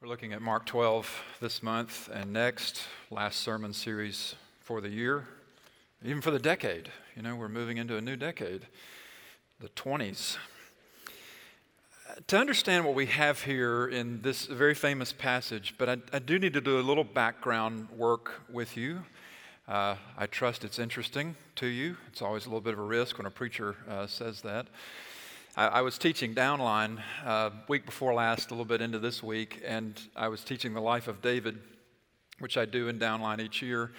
We're looking at Mark 12 this month and next, last sermon series for the year, even for the decade. You know, we're moving into a new decade, the 20s. To understand what we have here in this very famous passage, but I, I do need to do a little background work with you. Uh, I trust it's interesting to you. It's always a little bit of a risk when a preacher uh, says that. I, I was teaching Downline uh, week before last, a little bit into this week, and I was teaching the life of David, which I do in Downline each year.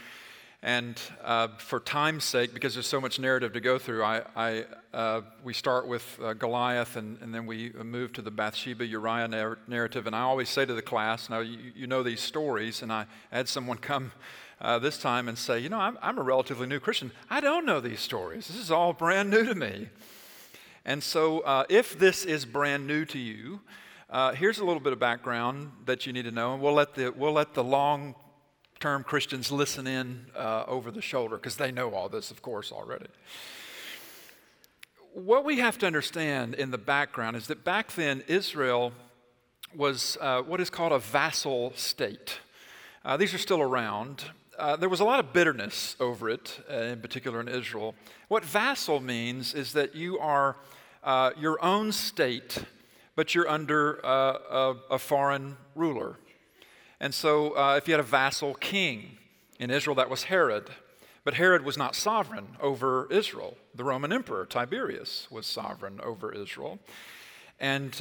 And uh, for time's sake, because there's so much narrative to go through, I, I uh, we start with uh, Goliath and, and, then we move to the Bathsheba Uriah narr- narrative. And I always say to the class, now you, you know these stories, and I had someone come uh, this time and say, you know, I'm, I'm a relatively new Christian. I don't know these stories. This is all brand new to me. And so, uh, if this is brand new to you, uh, here's a little bit of background that you need to know, and we'll let the, we'll let the long term Christians listen in uh, over the shoulder because they know all this, of course, already. What we have to understand in the background is that back then, Israel was uh, what is called a vassal state. Uh, these are still around. Uh, there was a lot of bitterness over it, uh, in particular in Israel. What vassal means is that you are uh, your own state, but you're under uh, a, a, foreign ruler. And so, uh, if you had a vassal king in Israel, that was Herod. But Herod was not sovereign over Israel. The Roman emperor, Tiberius, was sovereign over Israel. And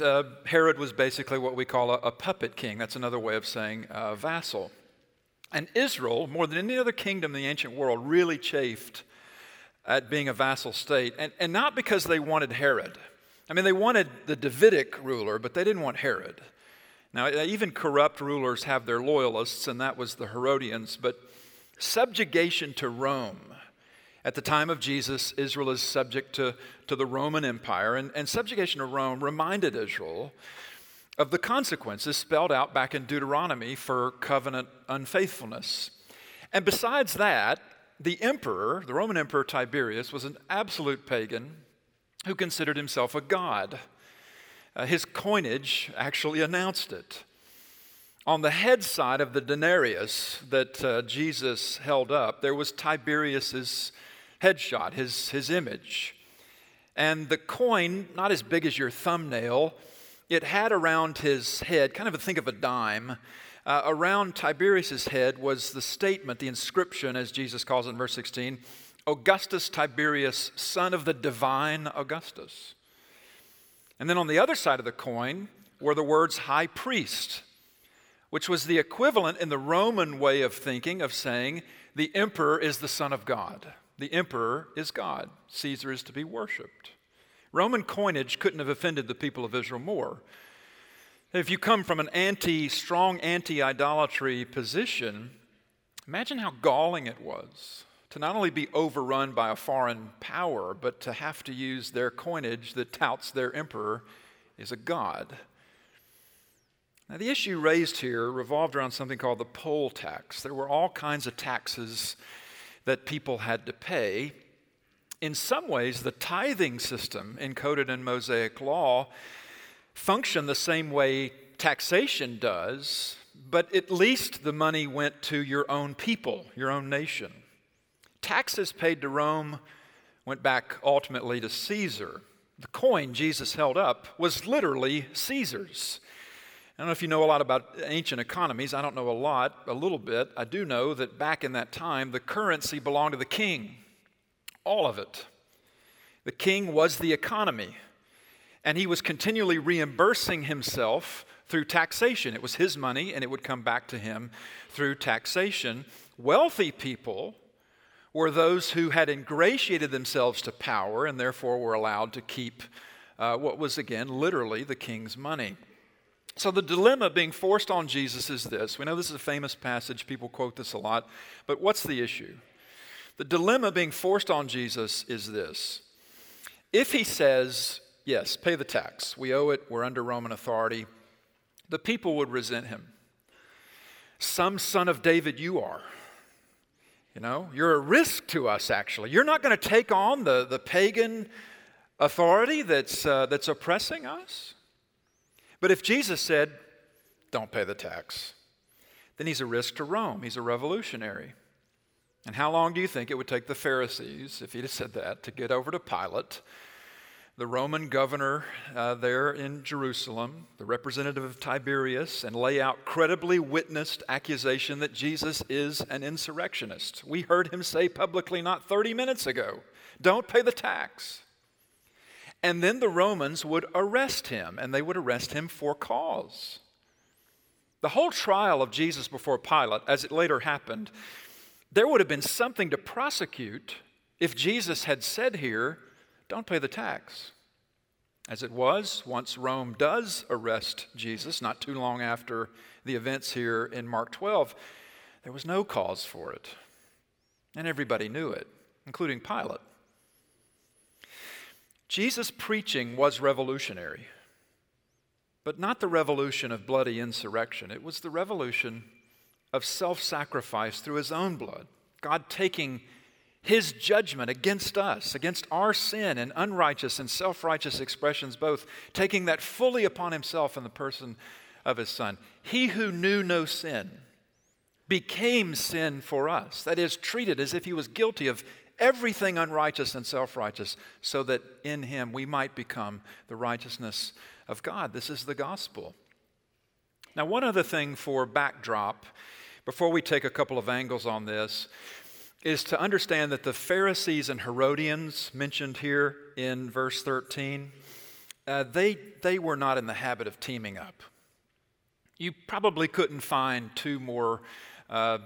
Herod was basically what we call a, a, puppet king. That's another way of saying vassal. And Israel, more than any other kingdom in the ancient world, really chafed at being a vassal state, and, and not because they wanted Herod. I mean, they wanted the Davidic ruler, but they didn't want Herod. Now, even corrupt rulers have their loyalists, and that was the Herodians, but subjugation to Rome. At the time of Jesus, Israel is subject to, to the Roman Empire, and, and subjugation to Rome reminded Israel of the consequences spelled out back in Deuteronomy for covenant unfaithfulness. And besides that, the emperor, the Roman Emperor Tiberius, was an absolute pagan who considered himself a god. Uh, his coinage actually announced it. On the head side of the denarius that uh, Jesus held up, there was Tiberius's headshot, his, his image. And the coin, not as big as your thumbnail, it had around his head, kind of a think of a dime, uh, around Tiberius's head was the statement, the inscription, as Jesus calls it in verse 16 Augustus Tiberius, son of the divine Augustus. And then on the other side of the coin were the words high priest, which was the equivalent in the Roman way of thinking of saying the emperor is the son of God. The emperor is God. Caesar is to be worshiped. Roman coinage couldn't have offended the people of Israel more. If you come from an anti, strong anti idolatry position, imagine how galling it was to not only be overrun by a foreign power, but to have to use their coinage that touts their emperor is a god. Now, the issue raised here revolved around something called the poll tax. There were all kinds of taxes that people had to pay. In some ways, the tithing system encoded in Mosaic law functioned the same way taxation does, but at least the money went to your own people, your own nation. Taxes paid to Rome went back ultimately to Caesar. The coin Jesus held up was literally Caesar's. I don't know if you know a lot about ancient economies. I don't know a lot, a little bit. I do know that back in that time, the currency belonged to the king, all of it. The king was the economy and he was continually reimbursing himself through taxation. It was his money, and it would come back to him through taxation. Wealthy people were those who had ingratiated themselves to power and therefore were allowed to keep uh, what was, again, literally the king's money. So, the dilemma being forced on Jesus is this. We know this is a famous passage, people quote this a lot, but what's the issue? The dilemma being forced on Jesus is this. If he says, Yes, pay the tax. We owe it. We're under Roman authority. The people would resent him. Some son of David you are. You know, you're a risk to us, actually. You're not going to take on the, the pagan authority that's, uh, that's oppressing us. But if Jesus said, don't pay the tax. Then he's a risk to Rome. He's a revolutionary. And how long do you think it would take the Pharisees, if he'd have said that, to get over to Pilate, the Roman governor uh, there in Jerusalem, the representative of Tiberius, and lay out credibly witnessed accusation that Jesus is an insurrectionist? We heard him say publicly not 30 minutes ago don't pay the tax. And then the Romans would arrest him, and they would arrest him for cause. The whole trial of Jesus before Pilate, as it later happened, there would have been something to prosecute if Jesus had said here, don't pay the tax. As it was, once Rome does arrest Jesus, not too long after the events here in Mark 12, there was no cause for it. And everybody knew it, including Pilate. Jesus' preaching was revolutionary, but not the revolution of bloody insurrection. It was the revolution of self sacrifice through his own blood. God taking his judgment against us, against our sin and unrighteous and self righteous expressions, both, taking that fully upon himself in the person of his Son. He who knew no sin became sin for us. That is, treated as if he was guilty of everything unrighteous and self righteous, so that in him we might become the righteousness of God. This is the gospel. Now, one other thing for backdrop, before we take a couple of angles on this, is to understand that the Pharisees and Herodians mentioned here in verse 13, uh, they, they were not in the habit of teaming up. You probably couldn't find two more uh,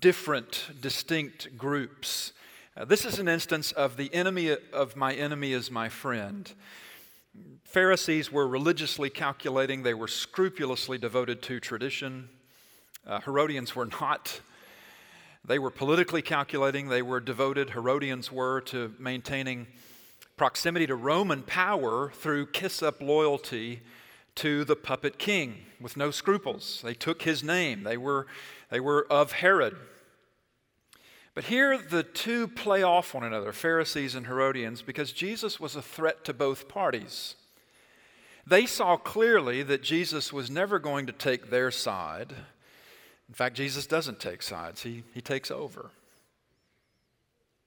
different, distinct groups uh, this is an instance of the enemy of my enemy is my friend. Pharisees were religiously calculating, they were scrupulously devoted to tradition. Uh, Herodians were not. They were politically calculating, they were devoted, Herodians were, to maintaining proximity to Roman power through kiss up loyalty to the puppet king with no scruples. They took his name, they were, they were of Herod. But here the two play off one another, Pharisees and Herodians, because Jesus was a threat to both parties. They saw clearly that Jesus was never going to take their side. In fact, Jesus doesn't take sides, he, he takes over.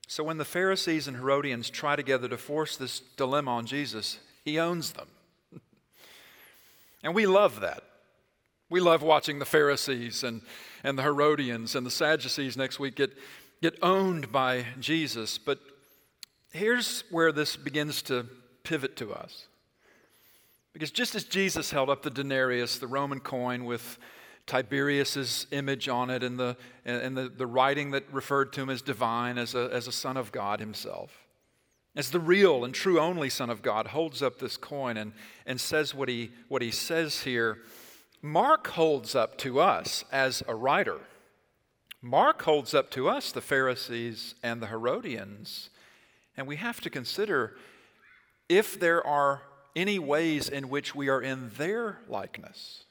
So when the Pharisees and Herodians try together to force this dilemma on Jesus, he owns them. and we love that. We love watching the Pharisees and, and the Herodians and the Sadducees next week get get owned by Jesus. But here's where this begins to pivot to us. Because just as Jesus held up the denarius, the Roman coin with Tiberius's image on it and the, and the, the writing that referred to him as divine, as a, as a son of God himself, as the real and true only Son of God, holds up this coin and, and says what he, what he says here, Mark holds up to us as a writer. Mark holds up to us the Pharisees and the Herodians, and we have to consider if there are any ways in which we are in their likeness.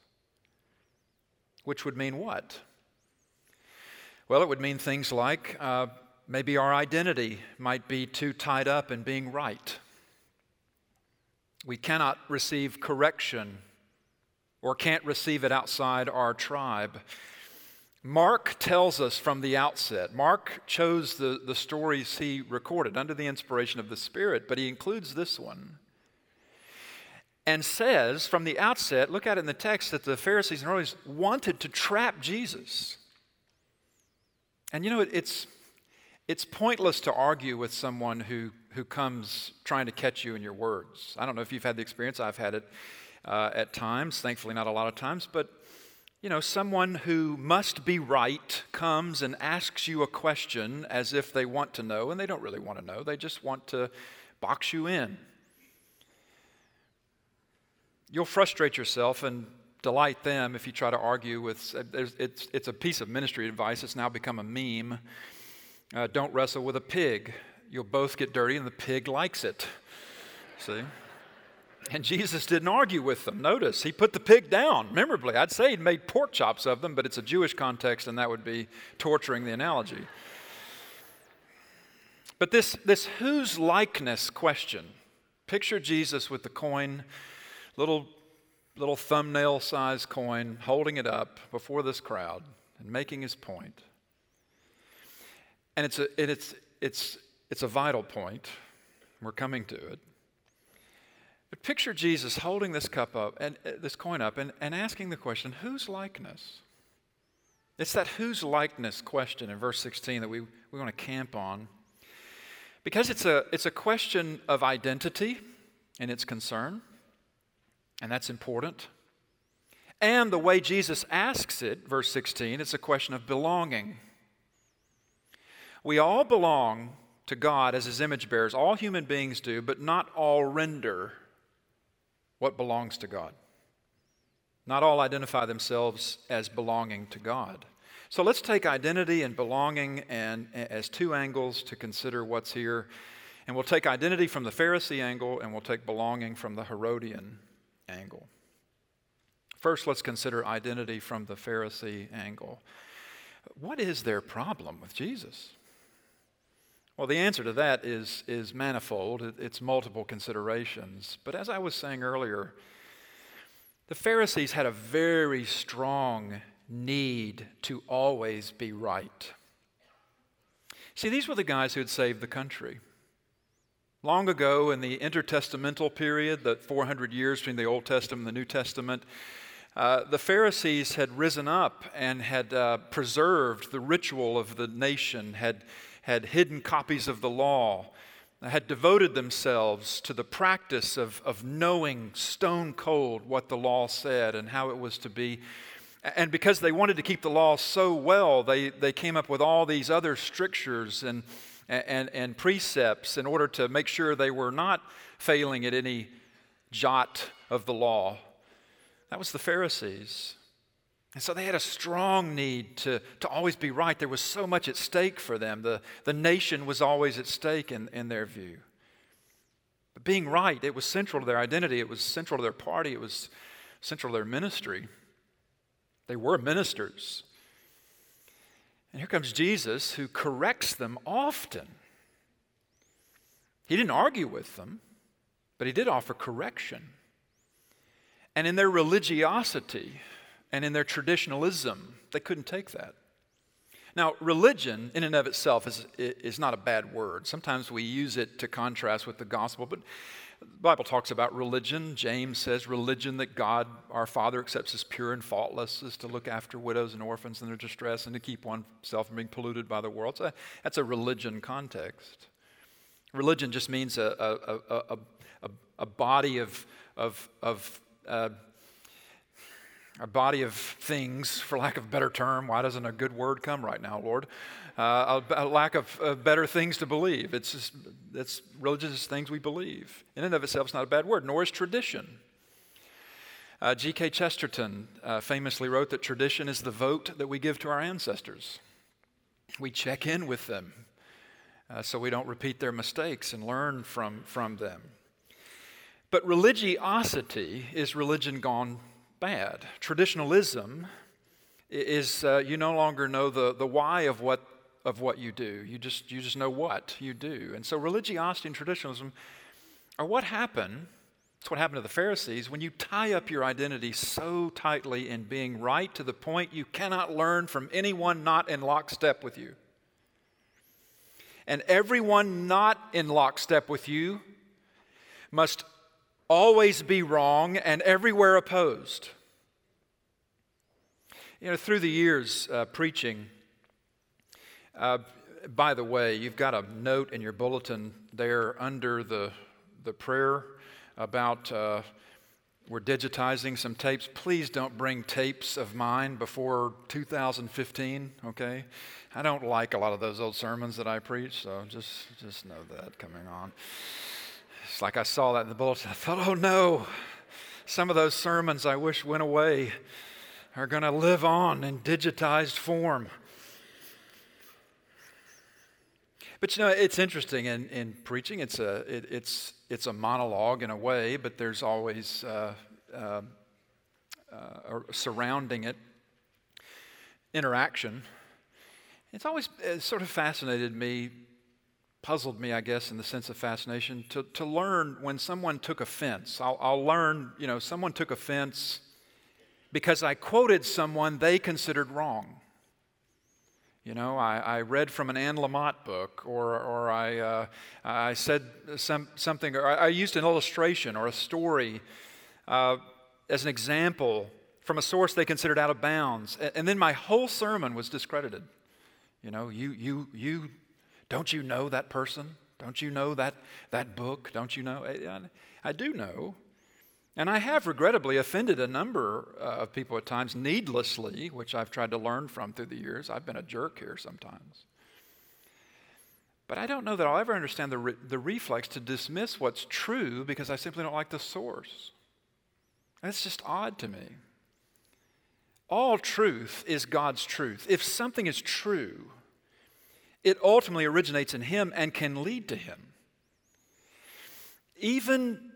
Which would mean what? Well, it would mean things like uh, maybe our identity might be too tied up in being right. We cannot receive correction or can't receive it outside our tribe. Mark tells us from the outset, Mark chose the, the stories he recorded under the inspiration of the Spirit, but he includes this one. And says from the outset, look at it in the text, that the Pharisees and Herodians wanted to trap Jesus. And you know, it's, it's pointless to argue with someone who, who comes trying to catch you in your words. I don't know if you've had the experience, I've had it uh, at times, thankfully, not a lot of times, but you know, someone who must be right comes and asks you a question as if they want to know, and they don't really want to know. They just want to box you in. You'll frustrate yourself and delight them if you try to argue with. It's, it's a piece of ministry advice. It's now become a meme. Uh, don't wrestle with a pig. You'll both get dirty, and the pig likes it. See? And Jesus didn't argue with them. Notice, he put the pig down memorably. I'd say he made pork chops of them, but it's a Jewish context, and that would be torturing the analogy. But this, this whose likeness question picture Jesus with the coin, little little thumbnail sized coin, holding it up before this crowd and making his point. And it's a, it's, it's, it's a vital point. We're coming to it. But picture Jesus holding this cup up and uh, this coin up and, and asking the question, whose likeness? It's that whose likeness question in verse 16 that we, we want to camp on. Because it's a, it's a question of identity and its concern, and that's important. And the way Jesus asks it, verse 16, it's a question of belonging. We all belong to God as his image bearers. All human beings do, but not all render what belongs to God. Not all identify themselves as belonging to God. So let's take identity and belonging and as two angles to consider what's here. And we'll take identity from the Pharisee angle and we'll take belonging from the Herodian angle. First, let's consider identity from the Pharisee angle. What is their problem with Jesus? Well, the answer to that is, is manifold. It's multiple considerations. But as I was saying earlier, the Pharisees had a very strong need to always be right. See, these were the guys who had saved the country. Long ago, in the intertestamental period, the 400 years between the Old Testament and the New Testament, uh, the Pharisees had risen up and had uh, preserved the ritual of the nation, had had hidden copies of the law, had devoted themselves to the practice of, of knowing stone cold what the law said and how it was to be. And because they wanted to keep the law so well, they, they came up with all these other strictures and, and, and precepts in order to make sure they were not failing at any jot of the law. That was the Pharisees. And so they had a strong need to, to always be right. There was so much at stake for them. The, the nation was always at stake in, in their view. But being right, it was central to their identity, it was central to their party, it was central to their ministry. They were ministers. And here comes Jesus who corrects them often. He didn't argue with them, but he did offer correction. And in their religiosity, and in their traditionalism, they couldn't take that. Now, religion in and of itself is, is not a bad word. Sometimes we use it to contrast with the gospel, but the Bible talks about religion. James says religion that God, our Father, accepts as pure and faultless is to look after widows and orphans in their distress and to keep oneself from being polluted by the world. So that's a religion context. Religion just means a, a, a, a, a body of, of, of uh, a body of things, for lack of a better term. Why doesn't a good word come right now, Lord? Uh, a, a, lack of uh, better things to believe. It's just, it's religious things we believe. In and of itself, it's not a bad word, nor is tradition. Uh, G.K. Chesterton uh, famously wrote that tradition is the vote that we give to our ancestors. We check in with them uh, so we don't repeat their mistakes and learn from, from them. But religiosity is religion gone bad. Traditionalism is uh, you no longer know the, the why of what, of what you do. You just, you just know what you do. And so religiosity and traditionalism are what happened. It's what happened to the Pharisees when you tie up your identity so tightly in being right to the point you cannot learn from anyone not in lockstep with you. And everyone not in lockstep with you must always be wrong and everywhere opposed. You know, through the years uh, preaching, uh, by the way, you've got a note in your bulletin there under the, the prayer about uh, we're digitizing some tapes. Please don't bring tapes of mine before 2015, okay? I don't like a lot of those old sermons that I preach, so just, just know that coming on. It's like I saw that in the bulletin. I thought, oh no, some of those sermons I wish went away are going to live on in digitized form. But you know, it's interesting in, in preaching. It's a, it, it's, it's a monologue in a way, but there's always uh, uh, uh, surrounding it interaction. It's always sort of fascinated me puzzled me, I guess, in the sense of fascination, to, to learn when someone took offense. I'll, I'll learn, you know, someone took offense because I quoted someone they considered wrong. You know, I, I read from an Anne Lamott book, or, or I, uh, I said some, something, or I used an illustration or a story uh, as an example from a source they considered out of bounds. And, and then my whole sermon was discredited. You know, you, you, you, don't you know that person? Don't you know that, that book? Don't you know? I, I do know. And I have regrettably offended a number uh, of people at times needlessly, which I've tried to learn from through the years. I've been a jerk here sometimes. But I don't know that I'll ever understand the, re- the reflex to dismiss what's true because I simply don't like the source. That's just odd to me. All truth is God's truth. If something is true, it ultimately originates in Him and can lead to Him. Even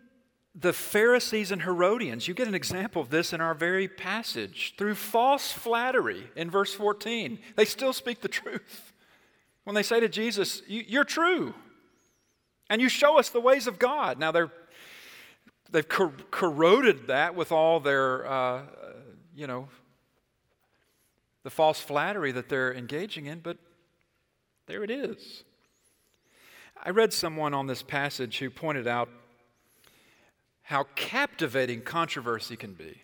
the Pharisees and Herodians, you get an example of this in our very passage. Through false flattery in verse 14, they still speak the truth. When they say to Jesus, You're true, and you show us the ways of God. Now, they're, they've cor- corroded that with all their, uh, you know, the false flattery that they're engaging in, but there it is. I read someone on this passage who pointed out how captivating controversy can be.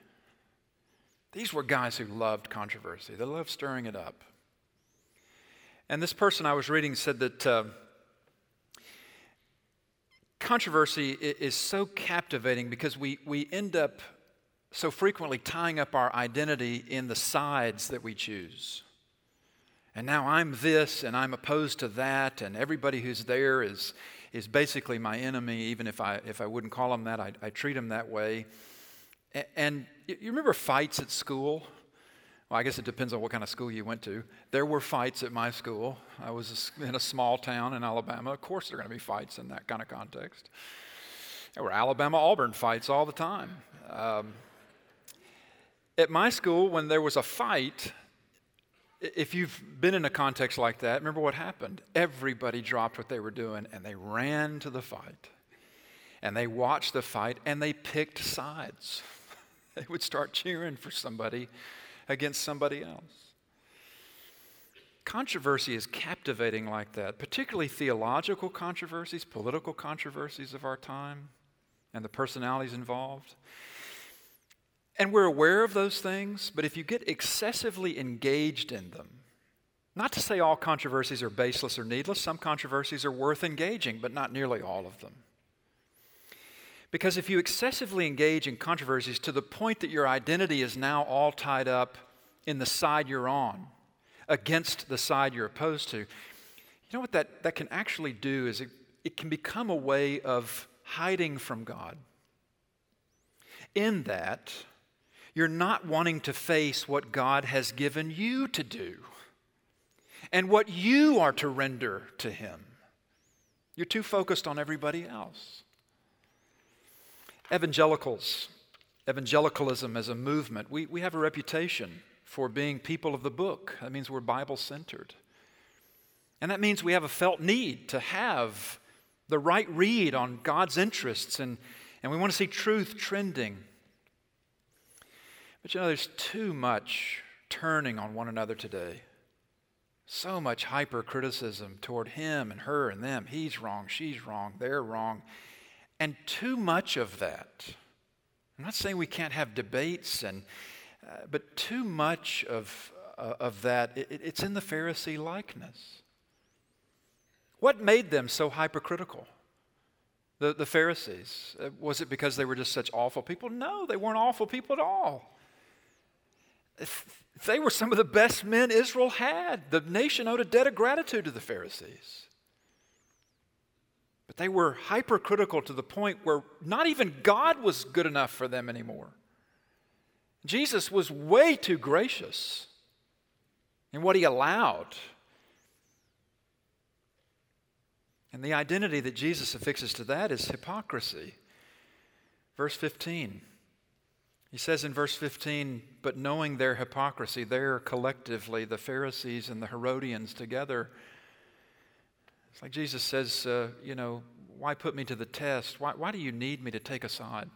These were guys who loved controversy, they loved stirring it up. And this person I was reading said that uh, controversy is so captivating because we, we end up so frequently tying up our identity in the sides that we choose. And now I'm this and I'm opposed to that, and everybody who's there is is basically my enemy, even if I, if I wouldn't call him that, I, I treat him that way. And, and you remember fights at school? Well, I guess it depends on what kind of school you went to. There were fights at my school. I was in a small town in Alabama. Of course, there are going to be fights in that kind of context. There were Alabama Auburn fights all the time. Um, at my school, when there was a fight, if you've been in a context like that, remember what happened. Everybody dropped what they were doing and they ran to the fight. And they watched the fight and they picked sides. they would start cheering for somebody against somebody else. Controversy is captivating like that, particularly theological controversies, political controversies of our time, and the personalities involved. And we're aware of those things, but if you get excessively engaged in them, not to say all controversies are baseless or needless, some controversies are worth engaging, but not nearly all of them. Because if you excessively engage in controversies to the point that your identity is now all tied up in the side you're on, against the side you're opposed to, you know what that, that can actually do is it, it can become a way of hiding from God. In that, you're not wanting to face what God has given you to do and what you are to render to Him. You're too focused on everybody else. Evangelicals, evangelicalism as a movement, we, we have a reputation for being people of the book. That means we're Bible centered. And that means we have a felt need to have the right read on God's interests, and, and we want to see truth trending but you know, there's too much turning on one another today. So much hypercriticism toward him and her and them. He's wrong, she's wrong, they're wrong. And too much of that. I'm not saying we can't have debates, and, uh, but too much of, uh, of that, it, it's in the Pharisee likeness. What made them so hypercritical? The, the Pharisees. Uh, was it because they were just such awful people? No, they weren't awful people at all. They were some of the best men Israel had. The nation owed a debt of gratitude to the Pharisees. But they were hypercritical to the point where not even God was good enough for them anymore. Jesus was way too gracious in what he allowed. And the identity that Jesus affixes to that is hypocrisy. Verse 15. He says in verse 15, but knowing their hypocrisy, there collectively, the Pharisees and the Herodians together It's like Jesus says, uh, you know, why put me to the test? Why, why do you need me to take a side?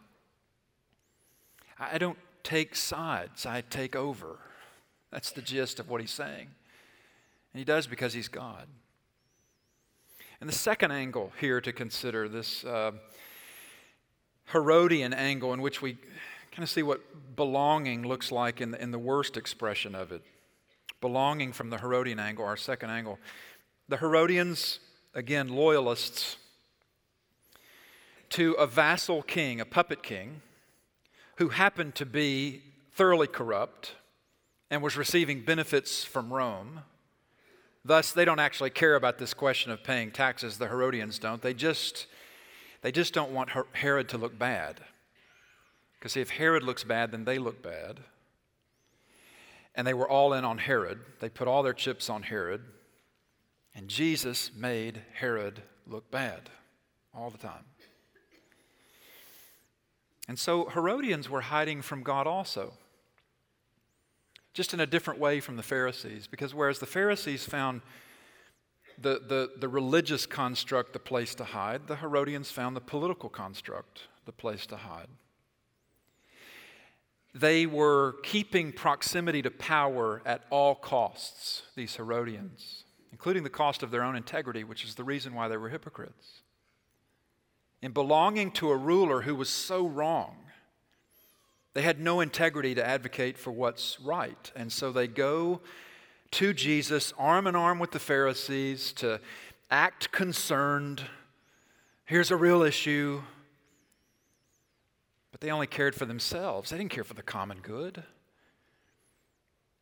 I, I don't take sides, I take over. That's the gist of what he's saying. And he does because he's God. And the second angle here to consider, this uh, Herodian angle in which we kind of see what belonging looks like in the, in the worst expression of it. Belonging from the Herodian angle, our second angle. The Herodians, again, loyalists to a vassal king, a puppet king, who happened to be thoroughly corrupt and was receiving benefits from Rome. Thus, they don't actually care about this question of paying taxes. The Herodians don't. They just, they just don't want Herod to look bad. Because if Herod looks bad, then they look bad. And they were all in on Herod. They put all their chips on Herod. And Jesus made Herod look bad all the time. And so Herodians were hiding from God also, just in a different way from the Pharisees. Because whereas the Pharisees found the, the, the religious construct the place to hide, the Herodians found the political construct the place to hide. They were keeping proximity to power at all costs, these Herodians, including the cost of their own integrity, which is the reason why they were hypocrites. In belonging to a ruler who was so wrong, they had no integrity to advocate for what's right. And so they go to Jesus, arm in arm with the Pharisees, to act concerned. Here's a real issue. But they only cared for themselves, they didn't care for the common good.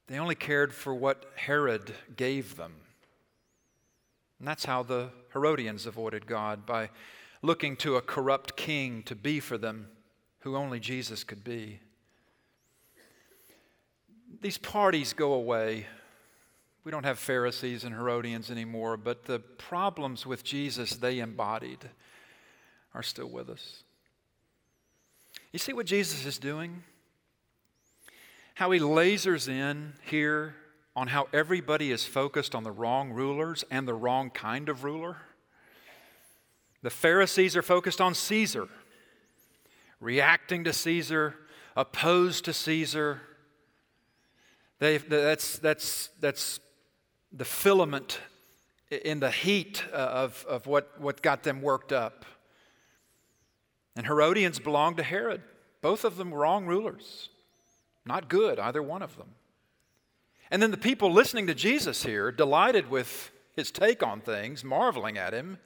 They only cared for what Herod gave them. And that's how the Herodians avoided God by looking to a corrupt king to be for them who only Jesus could be. These parties go away. We don't have Pharisees and Herodians anymore, but the problems with Jesus they embodied are still with us. You see what Jesus is doing? How he lasers in here on how everybody is focused on the wrong rulers and the wrong kind of ruler. The Pharisees are focused on Caesar, reacting to Caesar, opposed to Caesar. They, that's, that's, that's the filament in the heat uh, of, of what, what got them worked up. And Herodians belonged to Herod. Both of them wrong rulers. Not good, either one of them. And then the people listening to Jesus here, delighted with his take on things, marveling at him.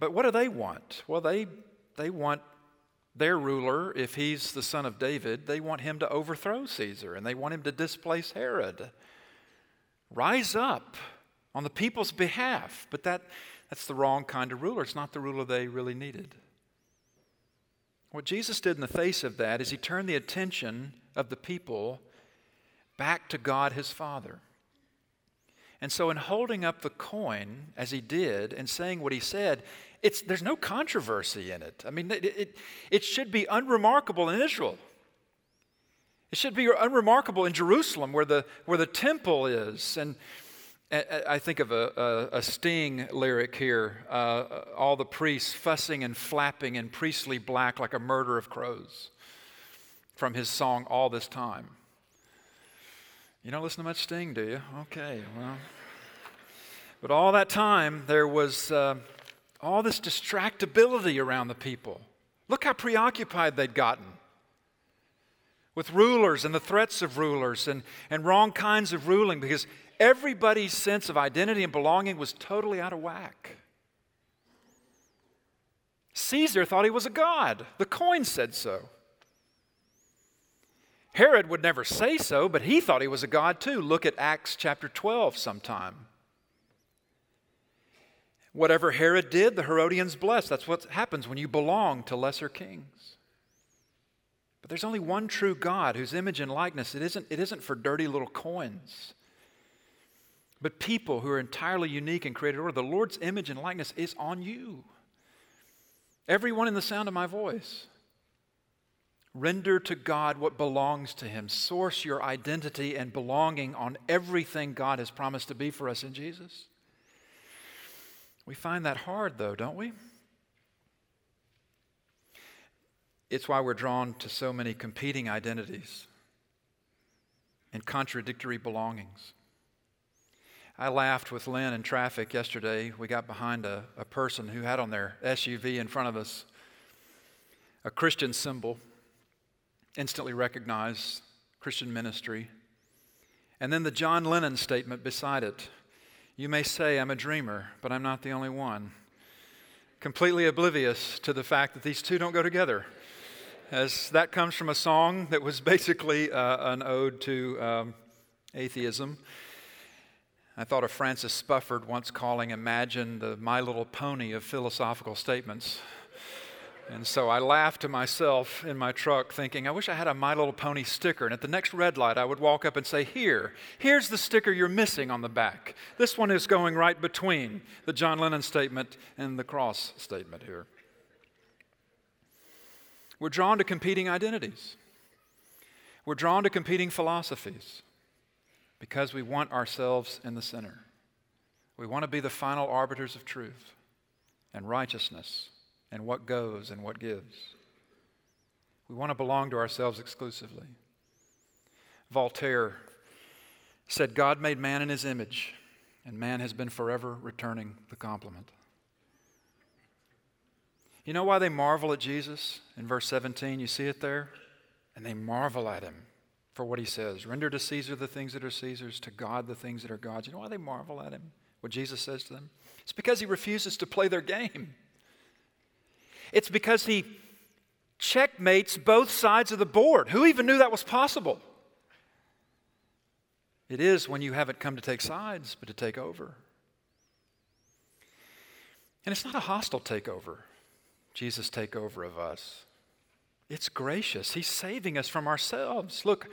But what do they want? Well, they, they want their ruler, if he's the son of David, they want him to overthrow Caesar and they want him to displace Herod. Rise up on the people's behalf. But that, that's the wrong kind of ruler. It's not the ruler they really needed. What Jesus did in the face of that is he turned the attention of the people back to God his Father. And so, in holding up the coin as he did and saying what he said, it's, there's no controversy in it. I mean, it, it, it should be unremarkable in Israel. It should be unremarkable in Jerusalem, where the, where the temple is. And I think of a, a, a Sting lyric here uh, all the priests fussing and flapping in priestly black like a murder of crows from his song All This Time. You don't listen to much Sting, do you? Okay, well. But all that time, there was uh, all this distractibility around the people. Look how preoccupied they'd gotten with rulers and the threats of rulers and, and wrong kinds of ruling because Everybody's sense of identity and belonging was totally out of whack. Caesar thought he was a god. The coin said so. Herod would never say so, but he thought he was a god too. Look at Acts chapter 12 sometime. Whatever Herod did, the Herodians blessed. That's what happens when you belong to lesser kings. But there's only one true God whose image and likeness, it isn't, it isn't for dirty little coins but people who are entirely unique and created order. The Lord's image and likeness is on you. Everyone in the sound of my voice. Render to God what belongs to Him. Source your identity and belonging on everything God has promised to be for us in Jesus. We find that hard, though, don't we? It's why we're drawn to so many competing identities and contradictory belongings. I laughed with Lynn in traffic yesterday. We got behind a, a person who had on their SUV in front of us a Christian symbol, instantly recognized Christian ministry, and then the John Lennon statement beside it You may say I'm a dreamer, but I'm not the only one. Completely oblivious to the fact that these two don't go together as that comes from a song that was basically uh, an ode to um, atheism. I thought of Francis Spufford once calling Imagine the My Little Pony of philosophical statements. And so I laughed to myself in my truck, thinking, I wish I had a My Little Pony sticker. And at the next red light, I would walk up and say, Here, here's the sticker you're missing on the back. This one is going right between the John Lennon statement and the cross statement here. We're drawn to competing identities. We're drawn to competing philosophies because we want ourselves in the center. We want to be the final arbiters of truth and righteousness and what goes and what gives. We want to belong to ourselves exclusively. Voltaire said, God made man in his image, and man has been forever returning the compliment. You know why they marvel at Jesus? In verse 17, you see it there? And they marvel at him for what he says. Render to Caesar the things that are Caesar's, to God the things that are God's. You know why they marvel at him? What Jesus says to them? It's because he refuses to play their game. It's because he checkmates both sides of the board. Who even knew that was possible? It is when you haven't come to take sides, but to take over. And it's not a hostile takeover. Jesus take over of us. It's gracious. He's saving us from ourselves. Look,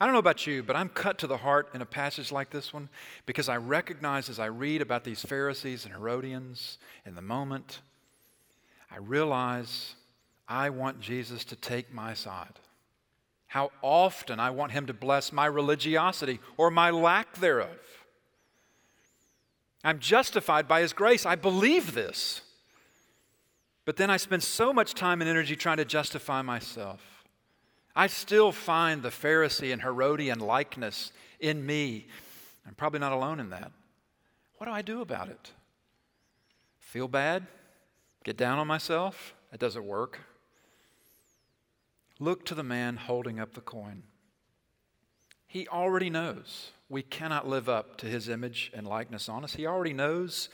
I don't know about you, but I'm cut to the heart in a passage like this one because I recognize as I read about these Pharisees and Herodians in the moment, I realize I want Jesus to take my side. How often I want him to bless my religiosity or my lack thereof. I'm justified by his grace. I believe this. But then I spend so much time and energy trying to justify myself. I still find the Pharisee and Herodian likeness in me. I'm probably not alone in that. What do I do about it? Feel bad? Get down on myself? That doesn't work. Look to the man holding up the coin. He already knows we cannot live up to his image and likeness on us. He already knows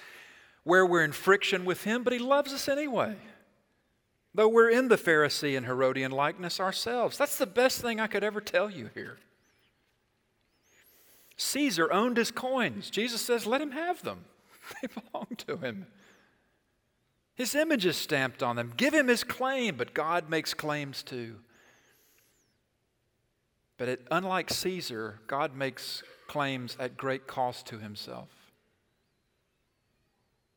where we're in friction with Him, but He loves us anyway. Though we're in the Pharisee and Herodian likeness ourselves. That's the best thing I could ever tell you here. Caesar owned his coins. Jesus says, let him have them, they belong to him. His image is stamped on them. Give him his claim, but God makes claims too. But it, unlike Caesar, God makes claims at great cost to himself.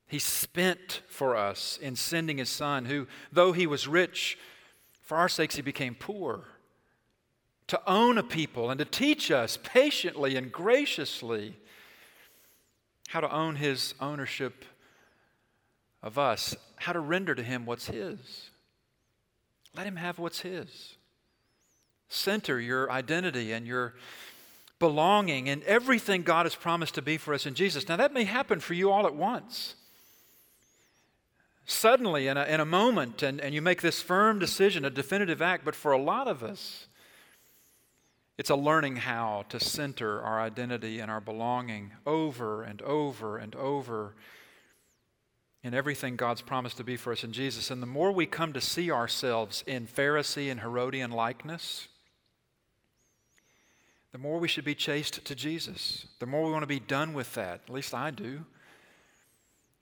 He spent for us in sending his son, who, though he was rich, for our sakes he became poor. To own a people and to teach us patiently and graciously how to own his ownership of us, how to render to him what's his. Let him have what's his. Center your identity and your belonging in everything God has promised to be for us in Jesus. Now, that may happen for you all at once suddenly in a, in a moment and, and you make this firm decision, a definitive act. But for a lot of us, it's a learning how to center our identity and our belonging over and over and over in everything God's promised to be for us in Jesus. And the more we come to see ourselves in Pharisee and Herodian likeness, the more we should be chased to Jesus. The more we want to be done with that. At least I do.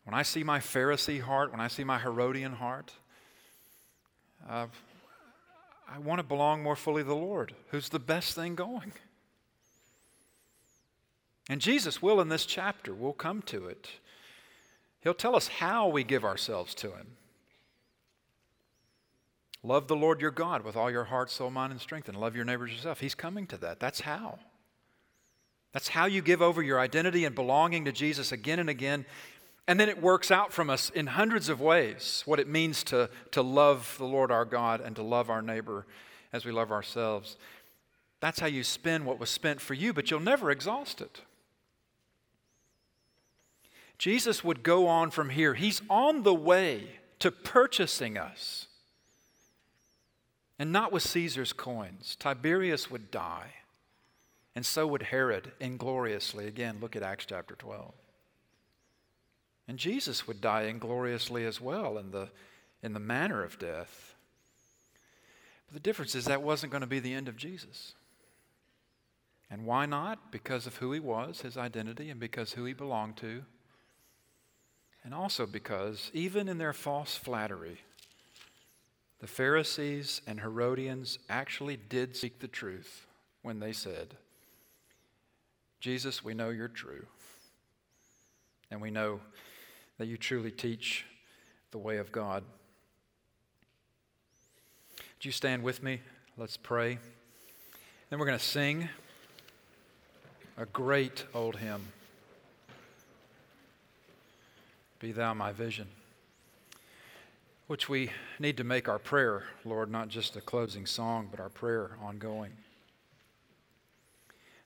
When I see my Pharisee heart, when I see my Herodian heart, uh, I want to belong more fully to the Lord, who's the best thing going. And Jesus will, in this chapter, we'll come to it. He'll tell us how we give ourselves to Him. Love the Lord your God with all your heart, soul, mind, and strength, and love your neighbors yourself. He's coming to that. That's how. That's how you give over your identity and belonging to Jesus again and again And then it works out from us in hundreds of ways what it means to, to love the Lord our God and to love our neighbor as we love ourselves. That's how you spend what was spent for you, but you'll never exhaust it. Jesus would go on from here. He's on the way to purchasing us. And not with Caesar's coins. Tiberius would die, and so would Herod ingloriously. Again, look at Acts chapter 12. And Jesus would die ingloriously as well in the, in the manner of death. But the difference is that wasn't going to be the end of Jesus. And why not? Because of who he was, his identity, and because who he belonged to. And also because, even in their false flattery, the Pharisees and Herodians actually did seek the truth when they said, Jesus, we know you're true. And we know that you truly teach the way of God. Would you stand with me? Let's pray. Then we're going to sing a great old hymn Be Thou My Vision, which we need to make our prayer, Lord, not just a closing song, but our prayer ongoing.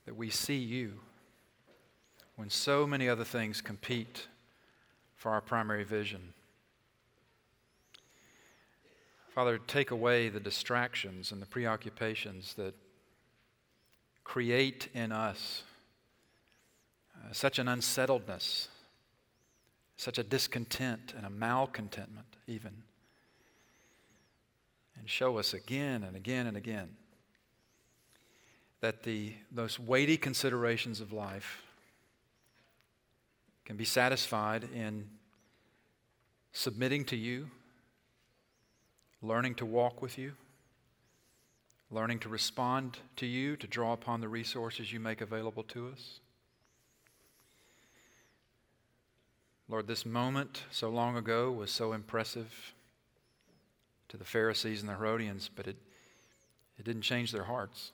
That we see you when so many other things compete for our primary vision. Father, take away the distractions and the preoccupations that create in us uh, such an unsettledness, such a discontent and a malcontentment, even. And show us again and again and again that the, those weighty considerations of life can be satisfied in submitting to you, learning to walk with you, learning to respond to you, to draw upon the resources you make available to us. Lord, this moment so long ago was so impressive to the Pharisees and the Herodians, but it, it didn't change their hearts.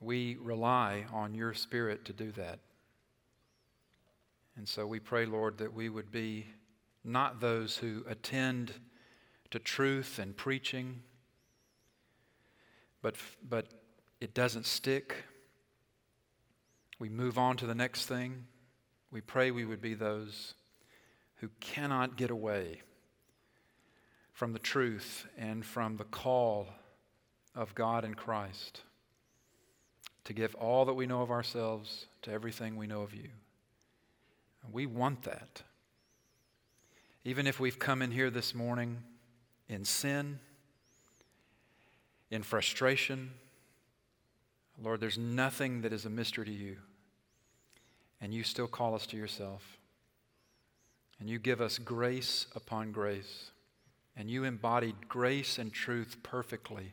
We rely on your Spirit to do that. And so we pray, Lord, that we would be not those who attend to truth and preaching, but, but it doesn't stick. We move on to the next thing. We pray we would be those who cannot get away from the truth and from the call of God in Christ to give all that we know of ourselves to everything we know of you. We want that. Even if we've come in here this morning in sin, in frustration, Lord, there's nothing that is a mystery to you. And you still call us to yourself. And you give us grace upon grace. And you embodied grace and truth perfectly.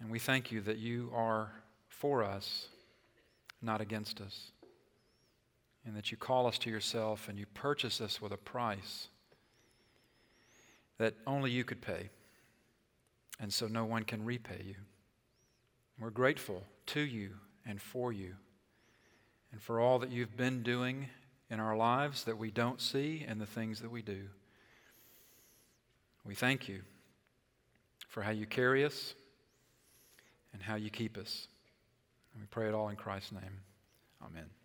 And we thank you that you are for us, not against us and that you call us to yourself and you purchase us with a price that only you could pay. And so no one can repay you. We're grateful to you and for you and for all that you've been doing in our lives that we don't see and the things that we do. We thank you for how you carry us and how you keep us. And we pray it all in Christ's name. Amen.